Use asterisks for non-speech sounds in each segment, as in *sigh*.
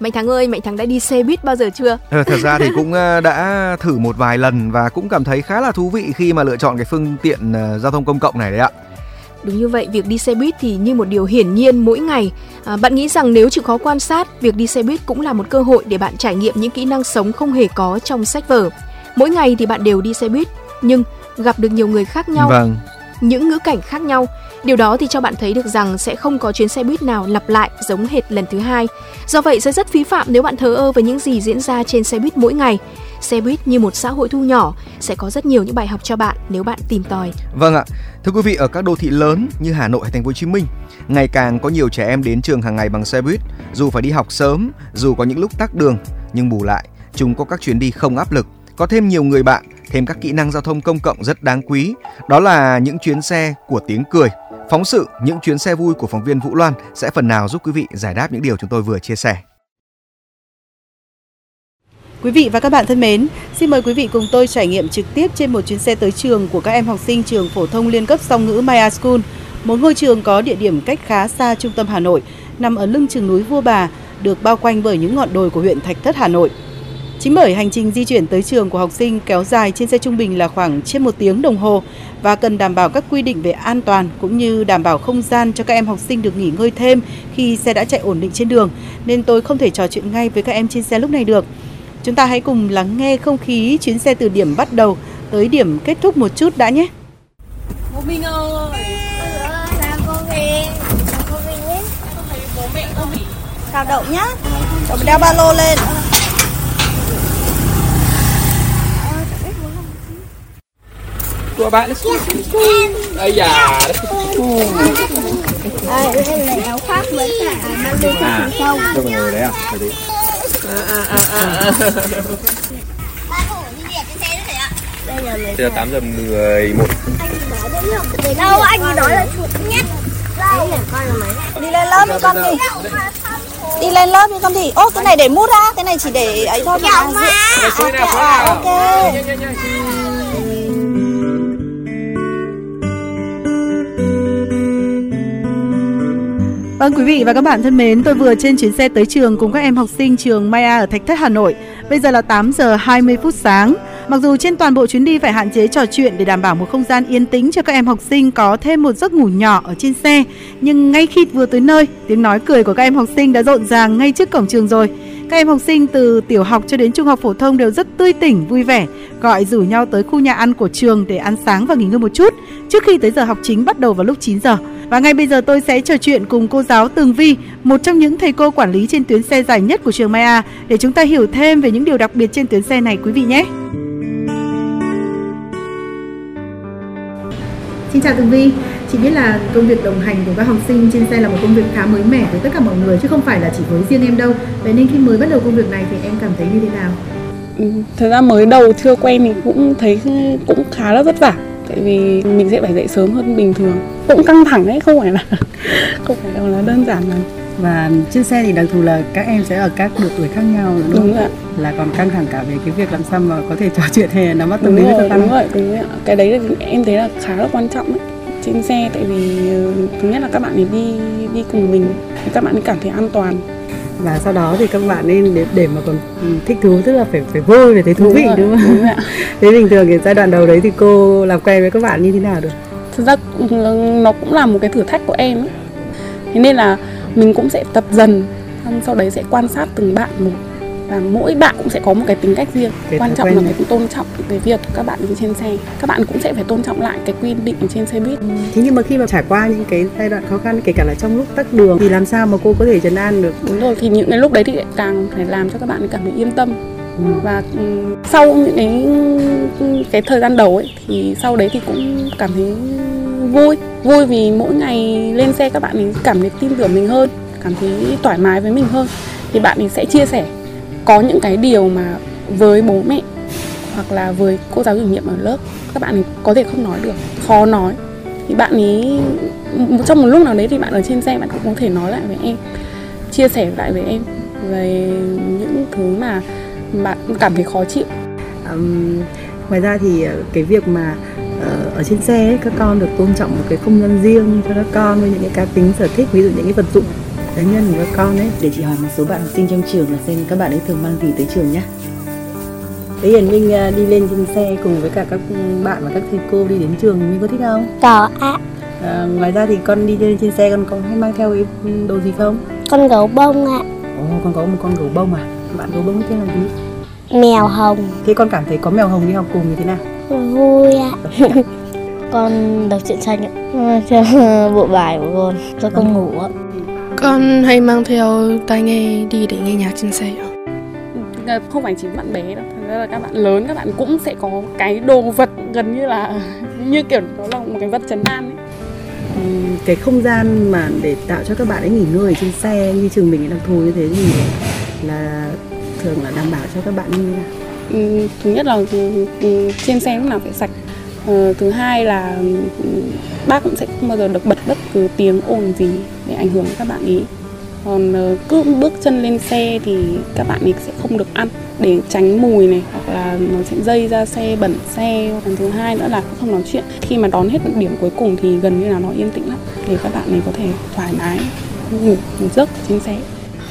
Mạnh Thắng ơi, Mạnh Thắng đã đi xe buýt bao giờ chưa? Ờ, thật ra thì cũng ờ, đã thử một vài lần và cũng cảm thấy khá là thú vị khi mà lựa chọn cái phương tiện ờ, giao thông công cộng này đấy ạ. Đúng như vậy, việc đi xe buýt thì như một điều hiển nhiên mỗi ngày. À, bạn nghĩ rằng nếu chịu khó quan sát, việc đi xe buýt cũng là một cơ hội để bạn trải nghiệm những kỹ năng sống không hề có trong sách vở. Mỗi ngày thì bạn đều đi xe buýt, nhưng gặp được nhiều người khác nhau, Vâng những ngữ cảnh khác nhau. Điều đó thì cho bạn thấy được rằng sẽ không có chuyến xe buýt nào lặp lại giống hệt lần thứ hai. Do vậy sẽ rất phí phạm nếu bạn thờ ơ với những gì diễn ra trên xe buýt mỗi ngày. Xe buýt như một xã hội thu nhỏ sẽ có rất nhiều những bài học cho bạn nếu bạn tìm tòi. Vâng ạ. Thưa quý vị, ở các đô thị lớn như Hà Nội hay Thành phố Hồ Chí Minh, ngày càng có nhiều trẻ em đến trường hàng ngày bằng xe buýt, dù phải đi học sớm, dù có những lúc tắc đường, nhưng bù lại, chúng có các chuyến đi không áp lực, có thêm nhiều người bạn, thêm các kỹ năng giao thông công cộng rất đáng quý. Đó là những chuyến xe của tiếng cười. Phóng sự những chuyến xe vui của phóng viên Vũ Loan sẽ phần nào giúp quý vị giải đáp những điều chúng tôi vừa chia sẻ. Quý vị và các bạn thân mến, xin mời quý vị cùng tôi trải nghiệm trực tiếp trên một chuyến xe tới trường của các em học sinh trường phổ thông liên cấp song ngữ Maya School, một ngôi trường có địa điểm cách khá xa trung tâm Hà Nội, nằm ở lưng chừng núi Vua Bà, được bao quanh bởi những ngọn đồi của huyện Thạch Thất Hà Nội. Chính bởi hành trình di chuyển tới trường của học sinh kéo dài trên xe trung bình là khoảng trên một tiếng đồng hồ và cần đảm bảo các quy định về an toàn cũng như đảm bảo không gian cho các em học sinh được nghỉ ngơi thêm khi xe đã chạy ổn định trên đường, nên tôi không thể trò chuyện ngay với các em trên xe lúc này được. Chúng ta hãy cùng lắng nghe không khí chuyến xe từ điểm bắt đầu tới điểm kết thúc một chút đã nhé. Bố Minh ơi. Chào cô Chào cô Huyền nhé Con thấy bố mẹ con bị Chào Đậu nhá? Đậu đeo ba lô lên của bạn. Ây da À, đây là áo khoác với cả mang lên À. phía sau Tôi ngồi đấy à? Đi đẹp trên xe nữa thầy ạ Đây là mấy Bây giờ 8 giờ 11 anh nói đấy nhỉ? Đâu anh nói là chuột nhét Đây Đi lên lớp đi con thì Đi lên lớp đi con thì Ô cái này để mút ra Cái này chỉ để ấy thôi mà. Mà. Ok, Vâng quý vị và các bạn thân mến, tôi vừa trên chuyến xe tới trường cùng các em học sinh trường Maya ở Thạch Thất Hà Nội. Bây giờ là 8 giờ 20 phút sáng. Mặc dù trên toàn bộ chuyến đi phải hạn chế trò chuyện để đảm bảo một không gian yên tĩnh cho các em học sinh có thêm một giấc ngủ nhỏ ở trên xe, nhưng ngay khi vừa tới nơi, tiếng nói cười của các em học sinh đã rộn ràng ngay trước cổng trường rồi. Các em học sinh từ tiểu học cho đến trung học phổ thông đều rất tươi tỉnh, vui vẻ, gọi rủ nhau tới khu nhà ăn của trường để ăn sáng và nghỉ ngơi một chút trước khi tới giờ học chính bắt đầu vào lúc 9 giờ. Và ngay bây giờ tôi sẽ trò chuyện cùng cô giáo Tường Vi, một trong những thầy cô quản lý trên tuyến xe dài nhất của trường Maya để chúng ta hiểu thêm về những điều đặc biệt trên tuyến xe này quý vị nhé. Xin chào Tường Vi, chị biết là công việc đồng hành của các học sinh trên xe là một công việc khá mới mẻ với tất cả mọi người chứ không phải là chỉ với riêng em đâu. Vậy nên khi mới bắt đầu công việc này thì em cảm thấy như thế nào? Ừ, Thật ra mới đầu chưa quen thì cũng thấy cũng khá là vất vả Tại vì mình sẽ phải dậy sớm hơn bình thường. Cũng căng thẳng đấy, không phải là *laughs* không phải đâu là đơn giản mà. Và trên xe thì đặc thù là các em sẽ ở các độ tuổi khác nhau đúng Đúng không? ạ. Là còn căng thẳng cả về cái việc làm sao mà có thể *laughs* trò chuyện hay là nắm bắt tâm lý rồi, cho đúng rồi, đúng rồi ạ. Cái đấy là em thấy là khá là quan trọng đấy trên xe tại vì ừ, thứ nhất là các bạn ấy đi đi cùng mình thì các bạn ấy cảm thấy an toàn Và sau đó thì các bạn nên để, để mà còn ừ, thích thú tức là phải phải vui phải thấy thú vị rồi, đúng không? đúng ạ. *laughs* Thế bình thường cái giai đoạn đầu đấy thì cô làm quen với các bạn như thế nào được? thực ra ừ, nó cũng là một cái thử thách của em ấy. thế nên là mình cũng sẽ tập dần sau đấy sẽ quan sát từng bạn một và mỗi bạn cũng sẽ có một cái tính cách riêng. Cái quan trọng quen là phải tôn trọng cái việc các bạn đi trên xe. Các bạn cũng sẽ phải tôn trọng lại cái quy định trên xe buýt. Thế nhưng mà khi mà trải qua những cái giai đoạn khó khăn kể cả là trong lúc tắc đường thì làm sao mà cô có thể trấn an được? đúng rồi thì những cái lúc đấy thì lại càng phải làm cho các bạn cảm thấy yên tâm. Ừ. và ừ, sau những cái cái thời gian đầu ấy thì sau đấy thì cũng cảm thấy vui. Vui vì mỗi ngày lên xe các bạn ấy cảm thấy tin tưởng mình hơn cảm thấy thoải mái với mình hơn. Thì bạn ấy sẽ chia sẻ có những cái điều mà với bố mẹ hoặc là với cô giáo chủ nhiệm ở lớp các bạn ấy có thể không nói được khó nói. Thì bạn ấy trong một lúc nào đấy thì bạn ở trên xe bạn cũng có thể nói lại với em chia sẻ lại với em về những thứ mà bạn cảm thấy khó chịu. Um, ngoài ra thì ờ, cái việc mà ờ, ở trên xe ấy, các con được tôn trọng một cái không gian riêng cho các con với những cái cá tính sở thích ví dụ những cái vật dụng cá nhân của các con ấy Để chị hỏi một số bạn học sinh trong trường là xem các bạn ấy thường mang gì tới trường nhé. Thế Hiền Minh à, đi lên trên xe cùng với cả các bạn và các thầy cô đi đến trường Minh có thích không? Có ạ À, ngoài ra thì con đi lên trên xe con có hay mang theo cái đồ gì không? Con gấu bông ạ Ồ, con có một con gấu bông à? Bạn gấu bông tên là gì? Mèo hồng Thế con cảm thấy có mèo hồng đi học cùng như thế nào? Vui ạ *laughs* Con đọc truyện tranh ạ Cho *laughs* bộ bài của con Cho con ngủ ạ Con hay mang theo tai nghe đi để nghe nhạc trên xe không phải chỉ bạn bé đâu thật ra là các bạn lớn các bạn cũng sẽ có cái đồ vật gần như là *laughs* như kiểu đó là một cái vật chấn an ấy. Ừm, cái không gian mà để tạo cho các bạn ấy nghỉ ngơi trên xe như trường mình ấy đặc thù như thế thì là thường là đảm bảo cho các bạn như thế nào? Ừ, thứ nhất là ừ, ừ, trên xe lúc nào phải sạch Ờ, thứ hai là bác cũng sẽ không bao giờ được bật bất cứ tiếng ồn gì để ảnh hưởng các bạn ý. Còn ờ, cứ bước chân lên xe thì các bạn ấy sẽ không được ăn để tránh mùi này hoặc là nó sẽ dây ra xe bẩn xe. Còn thứ hai nữa là không nói chuyện. Khi mà đón hết điểm cuối cùng thì gần như là nó yên tĩnh lắm để các bạn ấy có thể thoải mái ngủ giấc trên xe.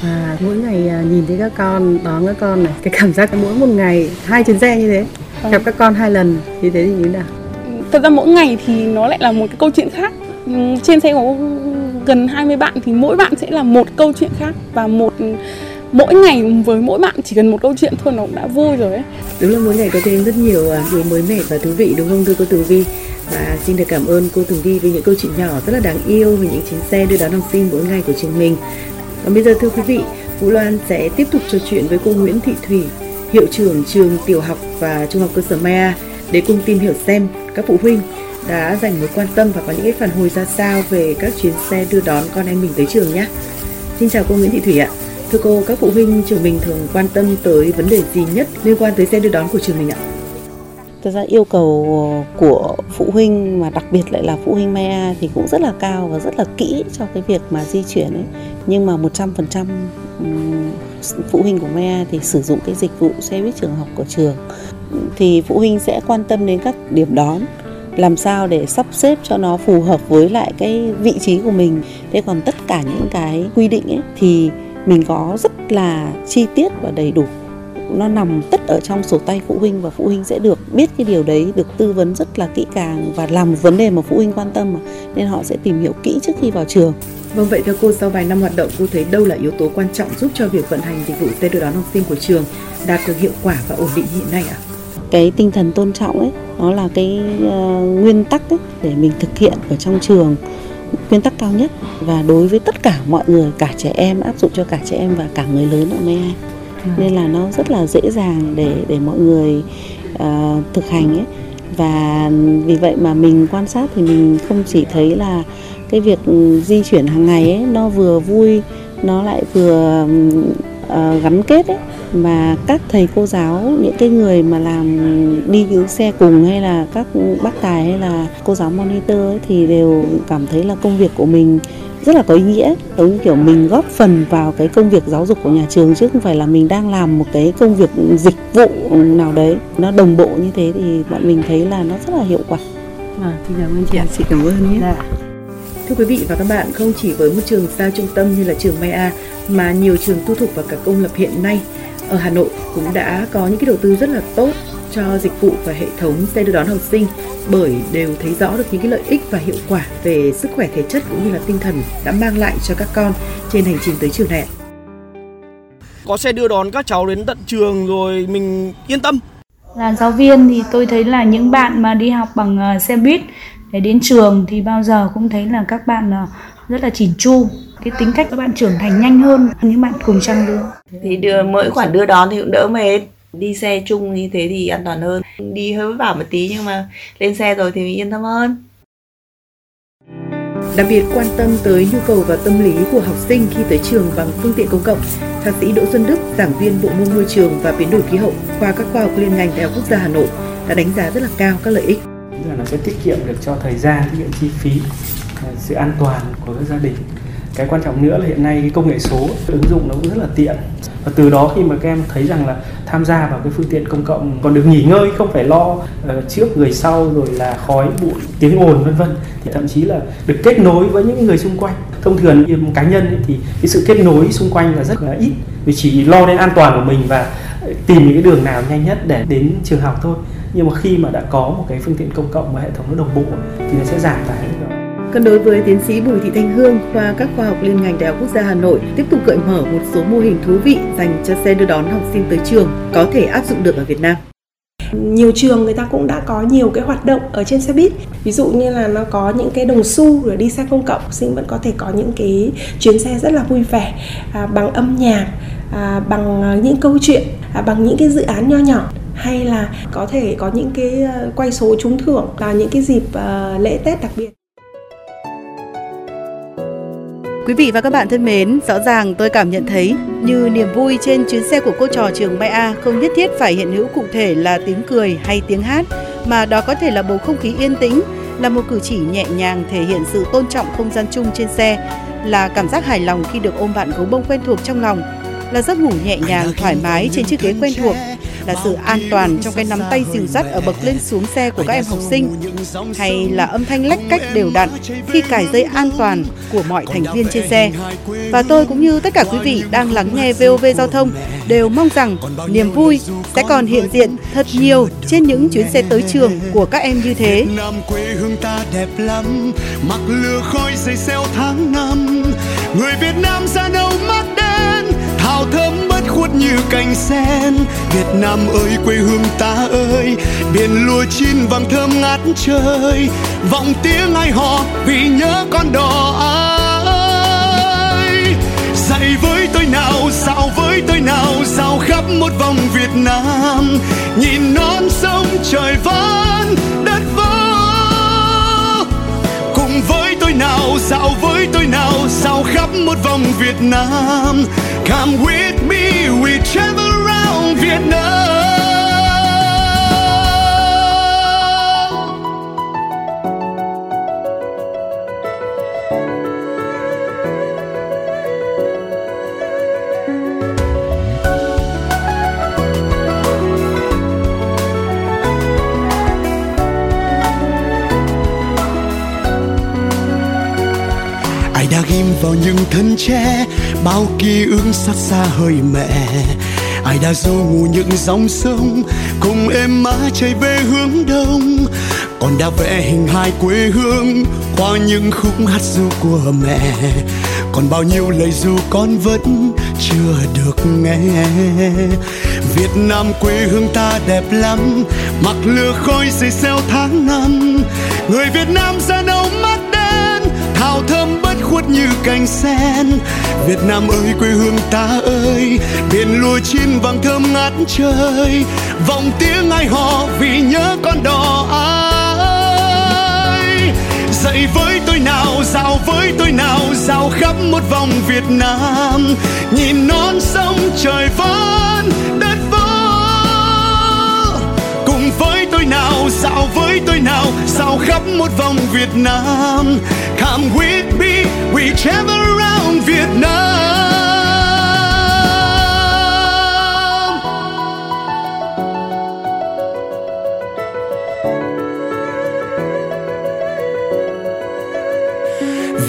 Và mỗi ngày à, nhìn thấy các con đón các con này cái cảm giác mỗi một ngày hai chuyến xe như thế. Gặp các con hai lần như thế thì như thế nào? Thật ra mỗi ngày thì nó lại là một cái câu chuyện khác ừ, trên xe có gần 20 bạn thì mỗi bạn sẽ là một câu chuyện khác và một mỗi ngày với mỗi bạn chỉ cần một câu chuyện thôi nó cũng đã vui rồi ấy Đúng là mỗi ngày có thêm rất nhiều à, điều mới mẻ và thú vị đúng không thưa cô Tường Vi? Và xin được cảm ơn cô Tường Vi vì những câu chuyện nhỏ rất là đáng yêu về những chuyến xe đưa đón học sinh mỗi ngày của trường mình. Còn bây giờ thưa quý vị, Vũ Loan sẽ tiếp tục trò chuyện với cô Nguyễn Thị Thủy, hiệu trưởng trường tiểu học và trung học cơ sở Maya để cùng tìm hiểu xem các phụ huynh đã dành mối quan tâm và có những cái phản hồi ra sao về các chuyến xe đưa đón con em mình tới trường nhé. Xin chào cô Nguyễn Thị Thủy ạ. Thưa cô, các phụ huynh trường mình thường quan tâm tới vấn đề gì nhất liên quan tới xe đưa đón của trường mình ạ? Thực ra yêu cầu của phụ huynh mà đặc biệt lại là phụ huynh Maya thì cũng rất là cao và rất là kỹ cho cái việc mà di chuyển ấy. Nhưng mà 100% phụ huynh của Maya thì sử dụng cái dịch vụ xe buýt trường học của trường thì phụ huynh sẽ quan tâm đến các điểm đón, làm sao để sắp xếp cho nó phù hợp với lại cái vị trí của mình. Thế còn tất cả những cái quy định ấy thì mình có rất là chi tiết và đầy đủ nó nằm tất ở trong sổ tay phụ huynh và phụ huynh sẽ được biết cái điều đấy, được tư vấn rất là kỹ càng và làm một vấn đề mà phụ huynh quan tâm mà, nên họ sẽ tìm hiểu kỹ trước khi vào trường Vâng vậy theo cô, sau vài năm hoạt động, cô thấy đâu là yếu tố quan trọng giúp cho việc vận hành dịch vụ xe đưa đón học sinh của trường đạt được hiệu quả và ổn định hiện nay ạ? Cái tinh thần tôn trọng ấy nó là cái ờ, nguyên tắc ấy để mình thực hiện ở trong trường nguyên tắc cao nhất. Và đối với tất cả mọi người cả trẻ em áp dụng cho cả trẻ em và cả người lớn ở Mê nên là nó rất là dễ dàng để để mọi người ờ, thực hành ấy. Và vì vậy mà mình quan sát thì mình không chỉ thấy là cái việc ừ, di chuyển hàng ngày ấy nó vừa vui nó lại vừa ờ, gắn kết ấy mà các thầy cô giáo những cái người mà làm đi cái xe cùng hay là các bác tài hay là cô giáo monitor ấy, thì đều cảm thấy là công việc của mình rất là có ý nghĩa giống như kiểu mình góp phần vào cái công việc giáo dục của nhà trường chứ không phải là mình đang làm một cái công việc dịch vụ nào đấy nó đồng bộ như thế thì bọn mình thấy là nó rất là hiệu quả À, xin cảm ơn chị ạ. Chị cảm ơn nhé. Thưa quý vị và các bạn, không chỉ với một trường xa trung tâm như là trường Maya mà nhiều trường tư thục và cả công lập hiện nay ở Hà Nội cũng đã có những cái đầu tư rất là tốt cho dịch vụ và hệ thống xe đưa đón học sinh bởi đều thấy rõ được những cái lợi ích và hiệu quả về sức khỏe thể chất cũng như là tinh thần đã mang lại cho các con trên hành trình tới trường này. có xe đưa đón các cháu đến tận trường rồi mình yên tâm Là giáo viên thì tôi thấy là những bạn mà đi học bằng ờ, xe buýt để đến trường thì bao giờ cũng thấy là các bạn ờ, rất là chỉn chu. Cái tính cách các bạn trưởng thành nhanh hơn những bạn cùng trang lứa. thì đưa mỗi khoản đưa đón thì cũng đỡ mệt đi xe chung như thế thì an toàn hơn đi hơi vất vả một tí nhưng mà lên xe rồi thì mình yên tâm hơn Đặc biệt quan tâm tới nhu cầu và tâm lý của học sinh khi tới trường bằng phương tiện công cộng, Thạc sĩ Đỗ Xuân Đức, giảng viên Bộ môn Môi trường và Biến đổi khí hậu, khoa các khoa học liên ngành Đại học Quốc gia Hà Nội đã đánh giá rất là cao các lợi ích. Tức là nó sẽ tiết kiệm được cho thời gian, tiết kiệm chi phí, à, sự an toàn của các gia đình. Cái quan trọng nữa là hiện nay cái công nghệ số ứng dụng nó cũng rất là tiện. Và từ đó khi mà các em thấy rằng là tham gia vào cái phương tiện công cộng còn được nghỉ ngơi không phải lo ờ, trước người sau rồi là khói bụi tiếng ồn vân vân thì thậm chí là được kết nối với những người xung quanh thông thường như cá nhân ấy, thì cái sự kết nối xung quanh là rất là ít vì chỉ lo đến an toàn của mình và tìm những cái đường nào nhanh nhất để đến trường học thôi nhưng mà khi mà đã có một cái phương tiện công cộng và hệ thống nó đồng bộ thì nó sẽ giảm tải được còn đối với tiến sĩ Bùi Thị Thanh Hương, khoa các khoa học liên ngành Đại học Quốc gia Hà Nội tiếp tục gợi mở một số mô hình thú vị dành cho xe đưa đón học sinh tới trường có thể áp dụng được ở Việt Nam. Nhiều trường người ta cũng đã có nhiều cái hoạt động ở trên xe buýt. Ví dụ như là nó có những cái đồng xu rồi đi xe công cộng học sinh vẫn có thể có những cái chuyến xe rất là vui vẻ à, bằng âm nhạc à, bằng những câu chuyện à, bằng những cái dự án nho nhỏ hay là có thể có những cái ờ, quay số trúng thưởng vào những cái dịp uh, lễ Tết đặc biệt. Quý vị và các bạn thân mến, rõ ràng tôi cảm nhận thấy như niềm vui trên chuyến xe của cô trò trường Mai A không nhất thiết phải hiện hữu cụ thể là tiếng cười hay tiếng hát, mà đó có thể là bầu không khí yên tĩnh, là một cử chỉ nhẹ nhàng thể hiện sự tôn trọng không gian chung trên xe, là cảm giác hài lòng khi được ôm bạn gấu bông quen thuộc trong lòng, là giấc ngủ nhẹ nhàng thoải mái trên chiếc ghế quen thuộc, là sự an toàn trong cái nắm tay dìu dắt ở bậc lên xuống xe của các em học sinh hay là âm thanh lách cách đều đặn khi cài dây an toàn của mọi thành viên trên xe. Và tôi cũng như tất cả quý vị đang lắng nghe VOV Giao thông đều mong rằng niềm vui sẽ còn hiện diện thật nhiều trên những chuyến xe tới trường của các em như thế. Nam quê hương ta đẹp lắm, mặc lửa khói dây xeo tháng năm. Người Việt Nam ra đâu mắt hào thơm bất khuất như cành sen. Việt Nam ơi, quê hương ta ơi, biển lúa chín vàng thơm ngát trời. Vọng tiếng ai hò vì nhớ con đò ơi. Dậy với tôi nào sao với tôi nào sao khắp một vòng Việt Nam. Nhìn non sông trời vẫn đất vỡ cùng với tôi nào, dạo với tôi nào sao khắp một vòng Việt Nam. Come with me, we travel around Vietnam Nam. Vào những thân tre, bao ký ức sát xa hơi mẹ. Ai đã dô ngủ những dòng sông, cùng em má chạy về hướng đông. Còn đã vẽ hình hai quê hương qua những khúc hát ru của mẹ. Còn bao nhiêu lời ru con vẫn chưa được nghe. Việt Nam quê hương ta đẹp lắm, mặc lửa khói dày xeo tháng năm. Người Việt Nam da nâu mắt khuất như cành sen. Việt Nam ơi, quê hương ta ơi, biển lúa chín vàng thơm ngát trời. Vọng tiếng ai hò vì nhớ con đò ai. Dậy với tôi nào rào với tôi nào rào khắp một vòng Việt Nam. Nhìn non sông trời vẫn đất vỡ cùng với tôi nào, dạo với tôi nào, dạo khắp một vòng Việt Nam. Come with me we travel around Vietnam.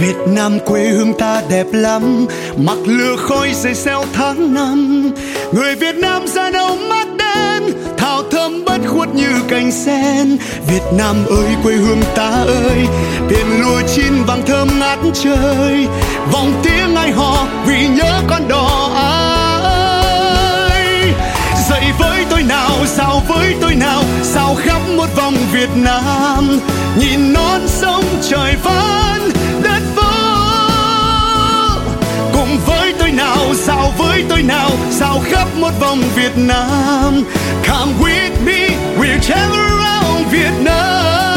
Việt Nam quê hương ta đẹp lắm, mặc lửa khói dày xeo tháng năm. Người Việt Nam da nâu mắt đen thao thơm bất khuất như cành sen. Việt Nam ơi, quê hương ta ơi, biển lúa chín vàng thơm ngát trời. Vòng tiếng ai hò vì nhớ con đò ai? Dậy với tôi nào sao với tôi nào sao khắp một vòng Việt Nam. Nhìn non sông trời vẫn tôi nào, sao với tôi nào, sao khắp một vòng Việt Nam? Come with me, we'll travel around Vietnam